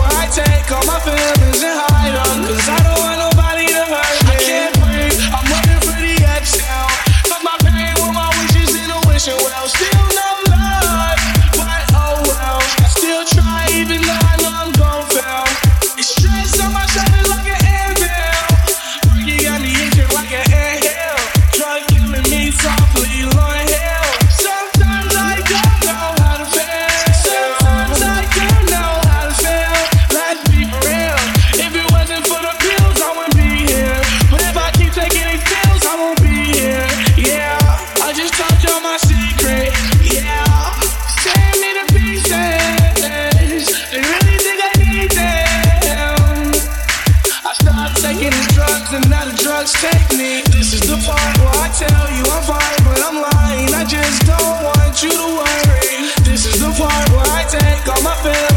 I take all my feelings and the drugs take me. This is the part where I tell you I'm fine, but I'm lying. I just don't want you to worry. This is the part where I take all my feelings.